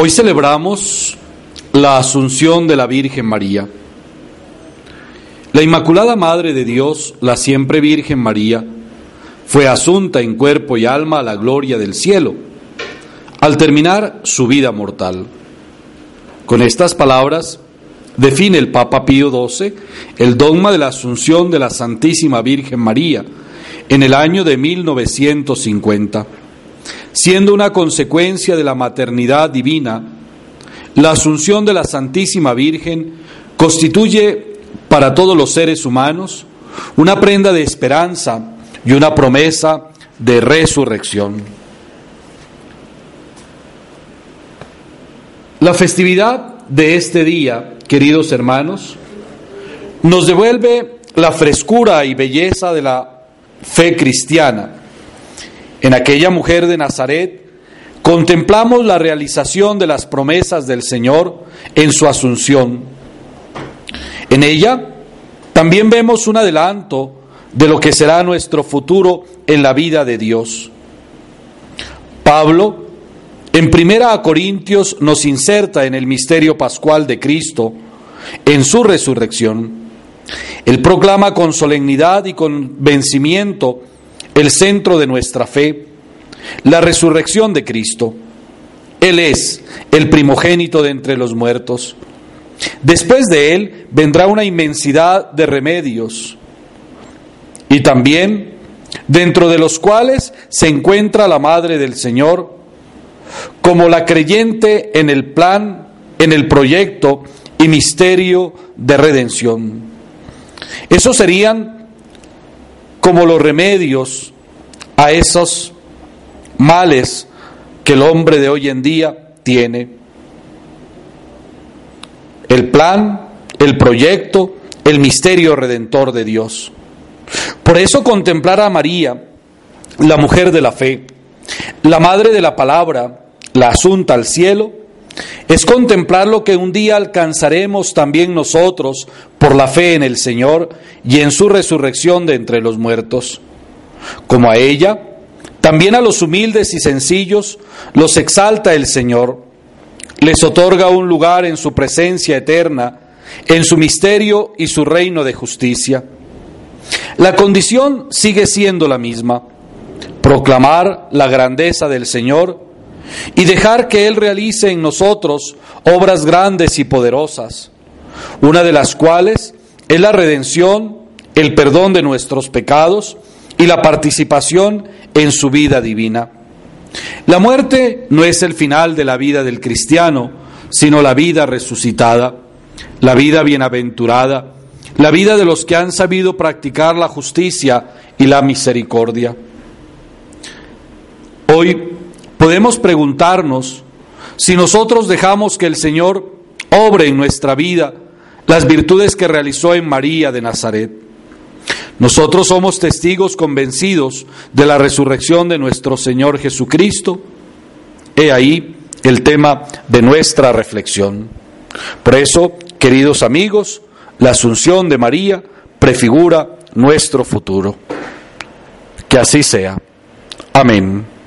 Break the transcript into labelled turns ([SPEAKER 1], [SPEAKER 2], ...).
[SPEAKER 1] Hoy celebramos la Asunción de la Virgen María. La Inmaculada Madre de Dios, la siempre Virgen María, fue asunta en cuerpo y alma a la gloria del cielo, al terminar su vida mortal. Con estas palabras define el Papa Pío XII el dogma de la Asunción de la Santísima Virgen María en el año de 1950 siendo una consecuencia de la maternidad divina, la asunción de la Santísima Virgen constituye para todos los seres humanos una prenda de esperanza y una promesa de resurrección. La festividad de este día, queridos hermanos, nos devuelve la frescura y belleza de la fe cristiana en aquella mujer de Nazaret contemplamos la realización de las promesas del Señor en su asunción. En ella también vemos un adelanto de lo que será nuestro futuro en la vida de Dios. Pablo, en Primera Corintios, nos inserta en el misterio pascual de Cristo, en su resurrección. Él proclama con solemnidad y con vencimiento el centro de nuestra fe, la resurrección de Cristo. Él es el primogénito de entre los muertos. Después de Él vendrá una inmensidad de remedios y también dentro de los cuales se encuentra la Madre del Señor como la creyente en el plan, en el proyecto y misterio de redención. Esos serían como los remedios a esos males que el hombre de hoy en día tiene. El plan, el proyecto, el misterio redentor de Dios. Por eso contemplar a María, la mujer de la fe, la madre de la palabra, la asunta al cielo, es contemplar lo que un día alcanzaremos también nosotros por la fe en el Señor y en su resurrección de entre los muertos. Como a ella, también a los humildes y sencillos los exalta el Señor, les otorga un lugar en su presencia eterna, en su misterio y su reino de justicia. La condición sigue siendo la misma, proclamar la grandeza del Señor y dejar que Él realice en nosotros obras grandes y poderosas, una de las cuales es la redención, el perdón de nuestros pecados y la participación en su vida divina. La muerte no es el final de la vida del cristiano, sino la vida resucitada, la vida bienaventurada, la vida de los que han sabido practicar la justicia y la misericordia. Hoy podemos preguntarnos si nosotros dejamos que el Señor obre en nuestra vida las virtudes que realizó en María de Nazaret. Nosotros somos testigos convencidos de la resurrección de nuestro Señor Jesucristo. He ahí el tema de nuestra reflexión. Por eso, queridos amigos, la asunción de María prefigura nuestro futuro. Que así sea. Amén.